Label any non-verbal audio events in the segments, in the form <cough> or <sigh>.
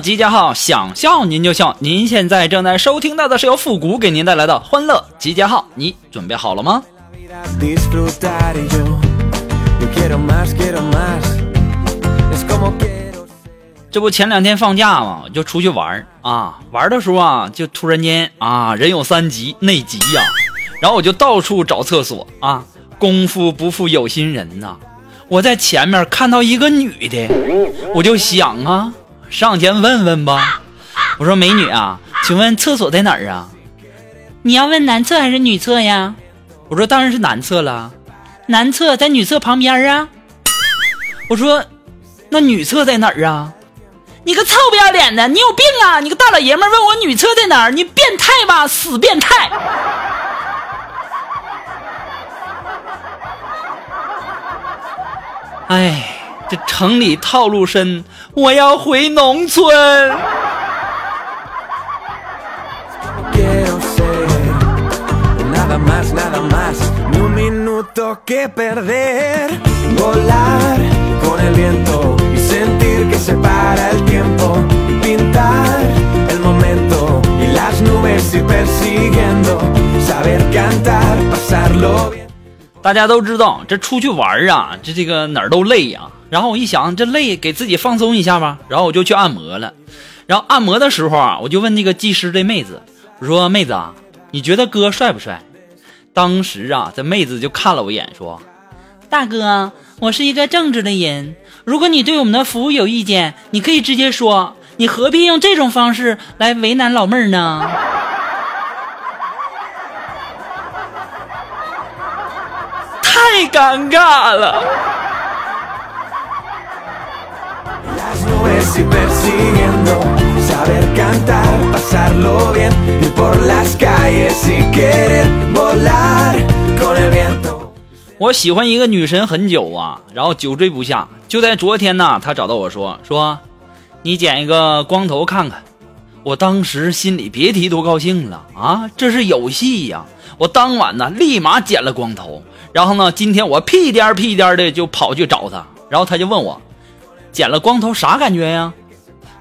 集结号，想笑您就笑。您现在正在收听到的是由复古给您带来的欢乐集结号，你准备好了吗？这不前两天放假嘛，我就出去玩儿啊，玩的时候啊，就突然间啊，人有三急，内急呀、然后我就到处找厕所啊，功夫不负有心人呐、我在前面看到一个女的，我就想啊，上前问问吧。我说美女啊，请问厕所在哪儿啊？你要问男厕还是女厕呀？我说当然是男厕了，男厕在女厕旁边啊。我说那女厕在哪儿啊？你个臭不要脸的，你有病啊！你个大老爷们问我女厕在哪儿，你变态吧，死变态！哎，这城里套路深，我要回农村。大家都知道，这出去玩啊，这这个哪儿都累呀。然后我一想，这累，给自己放松一下吧。然后我就去按摩了。然后按摩的时候啊，我就问那个技师这妹子，我说：“妹子啊，你觉得哥帅不帅？”当时啊，这妹子就看了我一眼，说：“大哥，我是一个正直的人，如果你对我们的服务有意见，你可以直接说，你何必用这种方式来为难老妹儿呢？” <laughs> 太尴尬了。我喜欢一个女神很久啊，然后久追不下。就在昨天呢，她找到我说说，你剪一个光头看看。我当时心里别提多高兴了啊！这是有戏呀！我当晚呢立马剪了光头，然后呢，今天我屁颠儿屁颠儿的就跑去找她，然后她就问我，剪了光头啥感觉呀？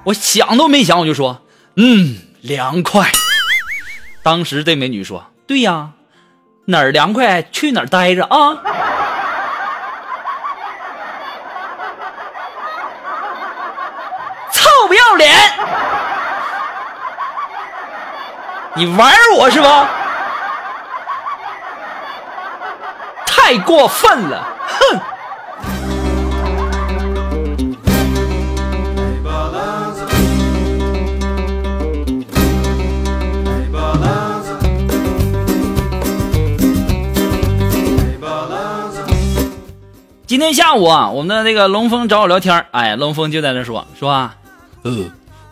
我想都没想我就说，嗯，凉快。<laughs> 当时这美女说，对呀，哪儿凉快去哪儿待着啊！<laughs> 臭不要脸！<laughs> 你玩我是吧？太过分了！哼！今天下午啊，我们的那个龙峰找我聊天儿哎，龙峰就在那说说啊，呃，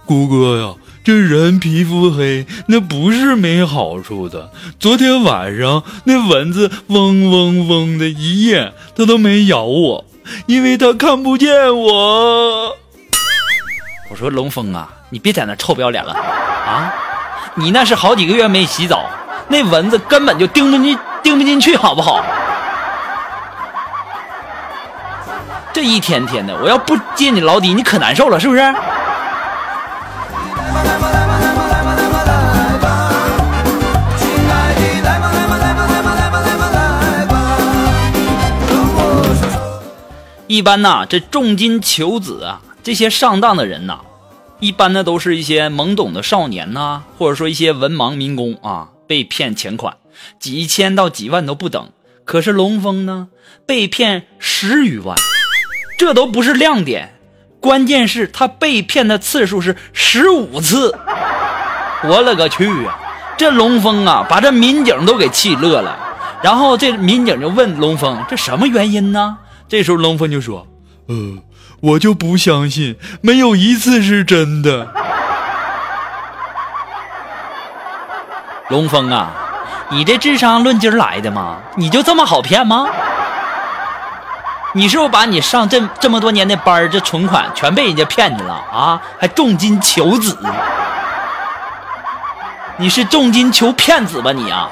姑哥呀，这人皮肤黑那不是没好处的。昨天晚上那蚊子嗡嗡嗡的一夜，它都没咬我，因为它看不见我。我说龙峰啊，你别在那臭不要脸了啊！你那是好几个月没洗澡，那蚊子根本就叮不进叮不进去，好不好？这一天天的，我要不接你老底，你可难受了，是不是？一般呐，这重金求子啊，这些上当的人呐，一般呢都是一些懵懂的少年呐、或者说一些文盲民工啊，被骗钱款，几千到几万都不等。可是龙峰呢，被骗十余万，这都不是亮点，关键是他被骗的次数是十五次。我勒个去啊！这龙峰啊，把这民警都给气乐了。然后这民警就问龙峰：“这什么原因呢？”这时候龙峰就说呃，我就不相信没有一次是真的。龙峰啊，你这智商论斤来的吗？你就这么好骗吗？你是不是把你上这这么多年的班这存款全被人家骗去了啊？还重金求子？你是重金求骗子吧你啊？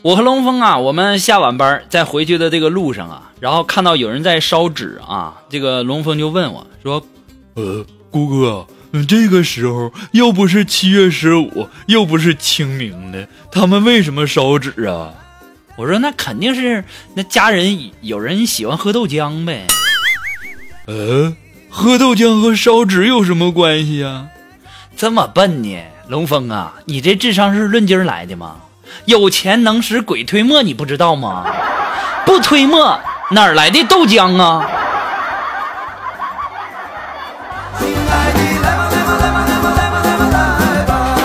我和龙峰啊，我们下晚班在回去的这个路上啊，然后看到有人在烧纸啊，这个龙峰就问我说：“呃，姑哥，嗯这个时候又不是七月十五，又不是清明的，他们为什么烧纸啊？”我说：“那肯定是那家人有人喜欢喝豆浆呗。呃，喝豆浆和烧纸有什么关系啊？这么笨呢，龙峰啊，你这智商是论斤儿来的吗？有钱能使鬼推磨，你不知道吗？不推磨哪儿来的豆浆啊？亲爱的，来吧来吧来吧来吧来吧来吧，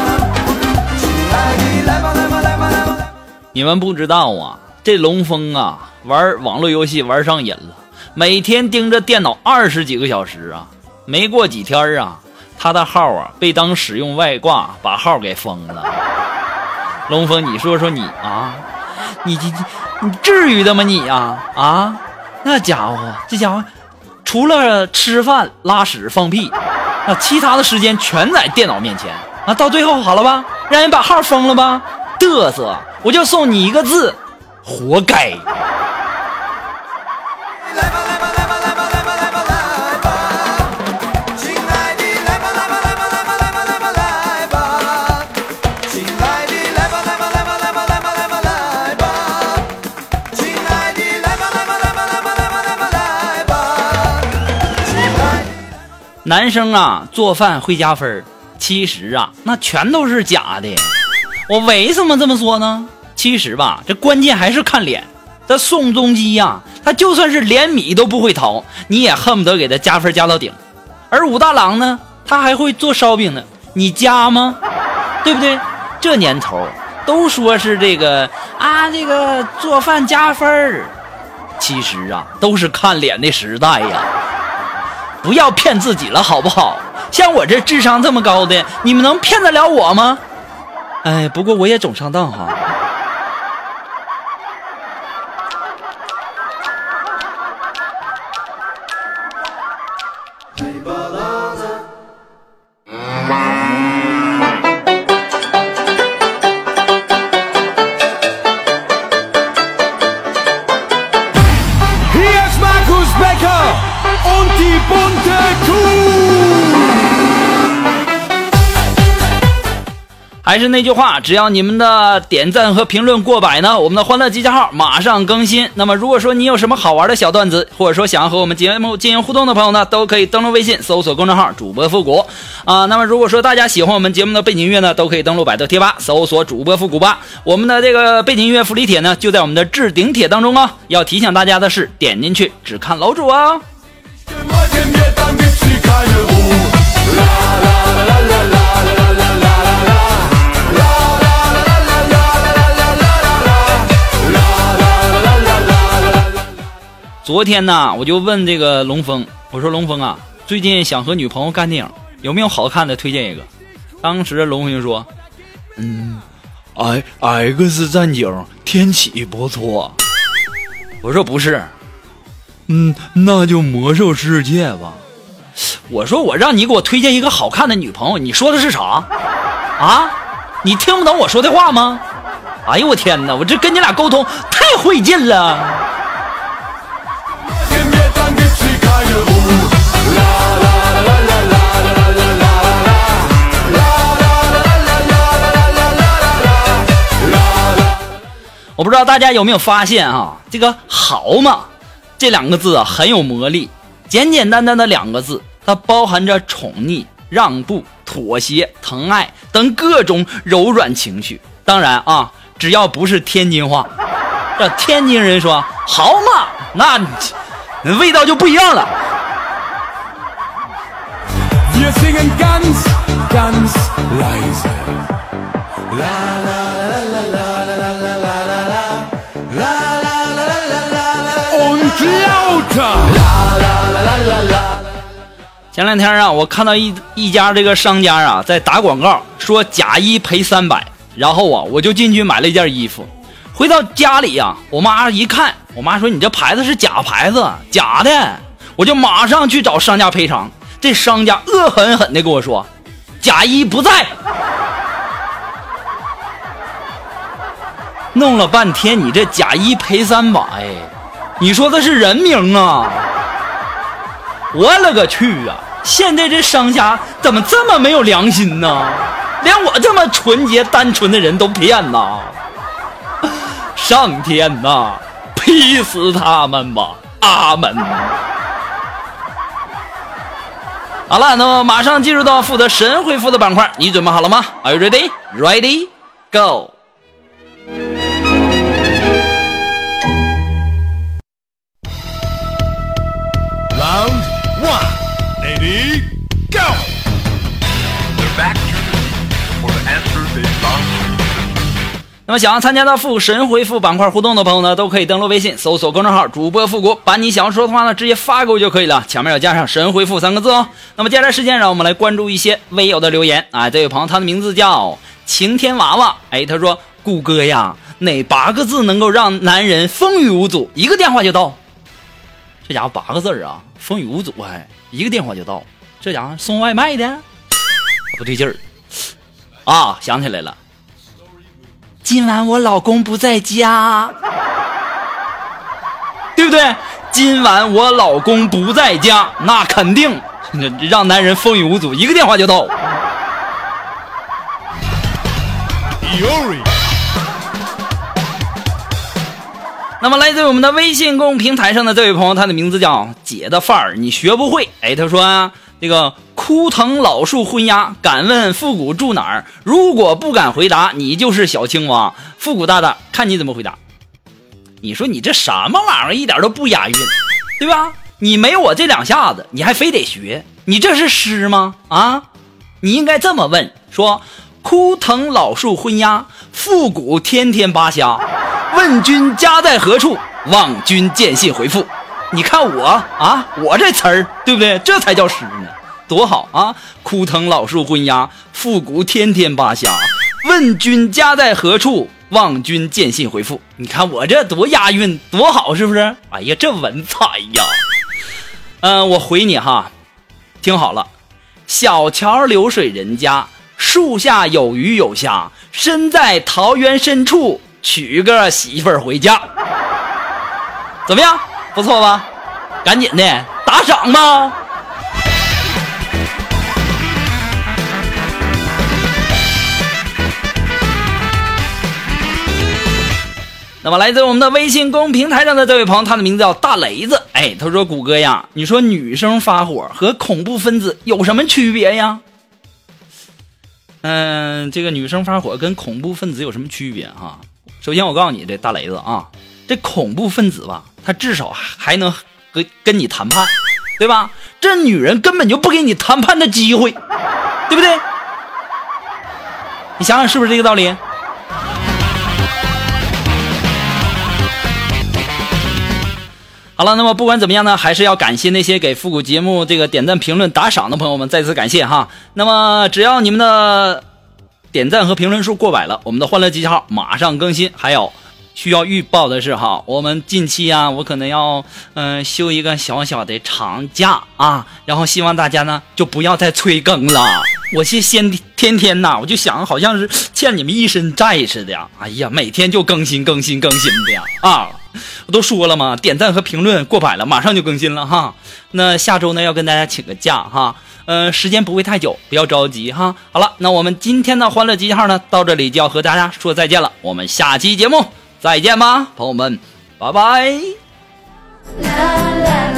你们不知道啊，这龙峰啊，玩网络游戏玩上瘾了，每天盯着电脑二十几个小时啊。没过几天啊，他的号啊被当使用外挂，把号给封了。龙峰，你说说你啊，你你你至于的吗你呀啊那家伙，这家伙除了吃饭、拉屎、放屁，啊，其他的时间全在电脑面前啊。到最后好了吧，让人把号封了吧，嘚瑟！我就送你一个字，活该。男生啊，做饭会加分儿其实啊，那全都是假的。我为什么这么说呢？其实吧，这关键还是看脸。这宋仲基呀、他就算是连米都不会淘，你也恨不得给他加分加到顶。而武大郎呢，他还会做烧饼呢，你加吗？<laughs> 对不对？这年头都说是这个啊，这个做饭加分儿，其实啊，都是看脸的时代呀。不要骗自己了，好不好？像我这智商这么高的，你们能骗得了我吗？哎，不过我也总上当哈。Und die bunte Kuh. 还是那句话，只要你们的点赞和评论过百呢，我们的欢乐集结号马上更新。那么，如果说你有什么好玩的小段子，或者说想要和我们节目进行互动的朋友呢，都可以登录微信搜索公众号“主播复古”啊。那么，如果说大家喜欢我们节目的背景音乐呢，都可以登录百度贴吧搜索“主播复古”吧。我们的这个背景音乐福利帖呢，就在我们的置顶帖当中啊。要提醒大家的是，点进去只看楼主啊。昨天呢，我就问这个龙峰，我说龙峰啊，最近想和女朋友看电影，有没有好看的推荐一个？当时龙峰就说，嗯 X 战警天启不错，我说不是，嗯，那就魔兽世界吧。我说我让你给我推荐一个好看的女朋友，你说的是啥？啊？你听不懂我说的话吗？哎呦我天哪，我这跟你俩沟通太费劲了。我不知道大家有没有发现啊，这个“好嘛”这两个字啊很有魔力，简简单单的两个字，它包含着宠溺、让步、妥协、疼爱等各种柔软情绪。当然啊，只要不是天津话，这天津人说“好嘛”，那那味道就不一样了。wir singen ganz, ganz leise. La la la 前两天啊，我看到一一家这个商家啊在打广告，说假一赔三百，然后啊我就进去买了一件衣服，回到家里呀、我妈一看，我妈说你这牌子是假牌子，假的，我就马上去找商家赔偿。这商家恶狠狠地跟我说，假一不在。弄了半天，你这假一赔三百，你说的是人名啊？我勒个去啊！现在这商家怎么这么没有良心呢？连我这么纯洁单纯的人都骗呐！上天呐，劈死他们吧！阿门。好了，那么马上进入到负责神回复的板块，你准备好了吗？Are you ready? Ready? Go! 那么想要参加到复神回复板块互动的朋友呢，都可以登录微信搜索公众号“主播复古”，把你想要说的话呢直接发给我就可以了，前面要加上“神回复”三个字哦。那么接下来时间，让我们来关注一些微友的留言啊。这位朋友他的名字叫晴天娃娃，哎，他说：“谷歌呀，哪八个字能够让男人风雨无阻？一个电话就到。”这家伙八个字啊，风雨无阻还一个电话就到，这家伙送外卖的，不对劲儿啊！想起来了。今晚我老公不在家，<laughs> 对不对？今晚我老公不在家，那肯定让男人风雨无阻，一个电话就到。那么来自于我们的微信公众平台上的这位朋友，他的名字叫姐的范儿，你学不会。哎，他说啊，这个枯藤老树昏鸦，敢问复古住哪儿？如果不敢回答，你就是小青蛙。复古大大，看你怎么回答。你说你这什么玩意儿，一点都不押韵，对吧？你没我这两下子，你还非得学，你这是诗吗？啊，你应该这么问：说枯藤老树昏鸦，复古天天扒瞎。问君家在何处？望君见信回复。你看我啊，我这词儿对不对？这才叫诗呢，多好啊！枯藤老树昏鸦，复古天天扒瞎。问君家在何处？望君见信回复。你看我这多押韵，多好，是不是？哎呀，这文采呀！嗯、我回你哈，听好了，小桥流水人家，树下有鱼有虾，身在桃源深处，娶个媳妇儿回家。怎么样？不错吧？赶紧的打赏吧！那么来自我们的微信公平台上的这位朋友，他的名字叫大雷子。哎，他说：“谷歌呀，你说女生发火和恐怖分子有什么区别呀？”嗯，这个女生发火跟恐怖分子有什么区别哈？首先我告诉你，这大雷子啊，这恐怖分子吧，他至少还能跟跟你谈判，对吧？这女人根本就不给你谈判的机会，对不对？你想想是不是这个道理？好了，那么不管怎么样呢，还是要感谢那些给复古节目这个点赞、评论、打赏的朋友们，再次感谢哈。那么只要你们的点赞和评论数过百了，我们的欢乐集结号马上更新。还有需要预报的是哈，我们近期啊，我可能要嗯、休一个小小的长假啊，然后希望大家呢就不要再催更了。我是先天天呐，我就想好像是欠你们一身债似的呀。哎呀，每天就更新更新更新的呀啊！我 <laughs> 都说了嘛，点赞和评论过百了，马上就更新了哈。那下周呢要跟大家请个假哈，嗯，时间不会太久，不要着急哈。好了，那我们今天的欢乐集结号呢，到这里就要和大家说再见了，我们下期节目再见吧，朋友们，拜拜。啦啦啦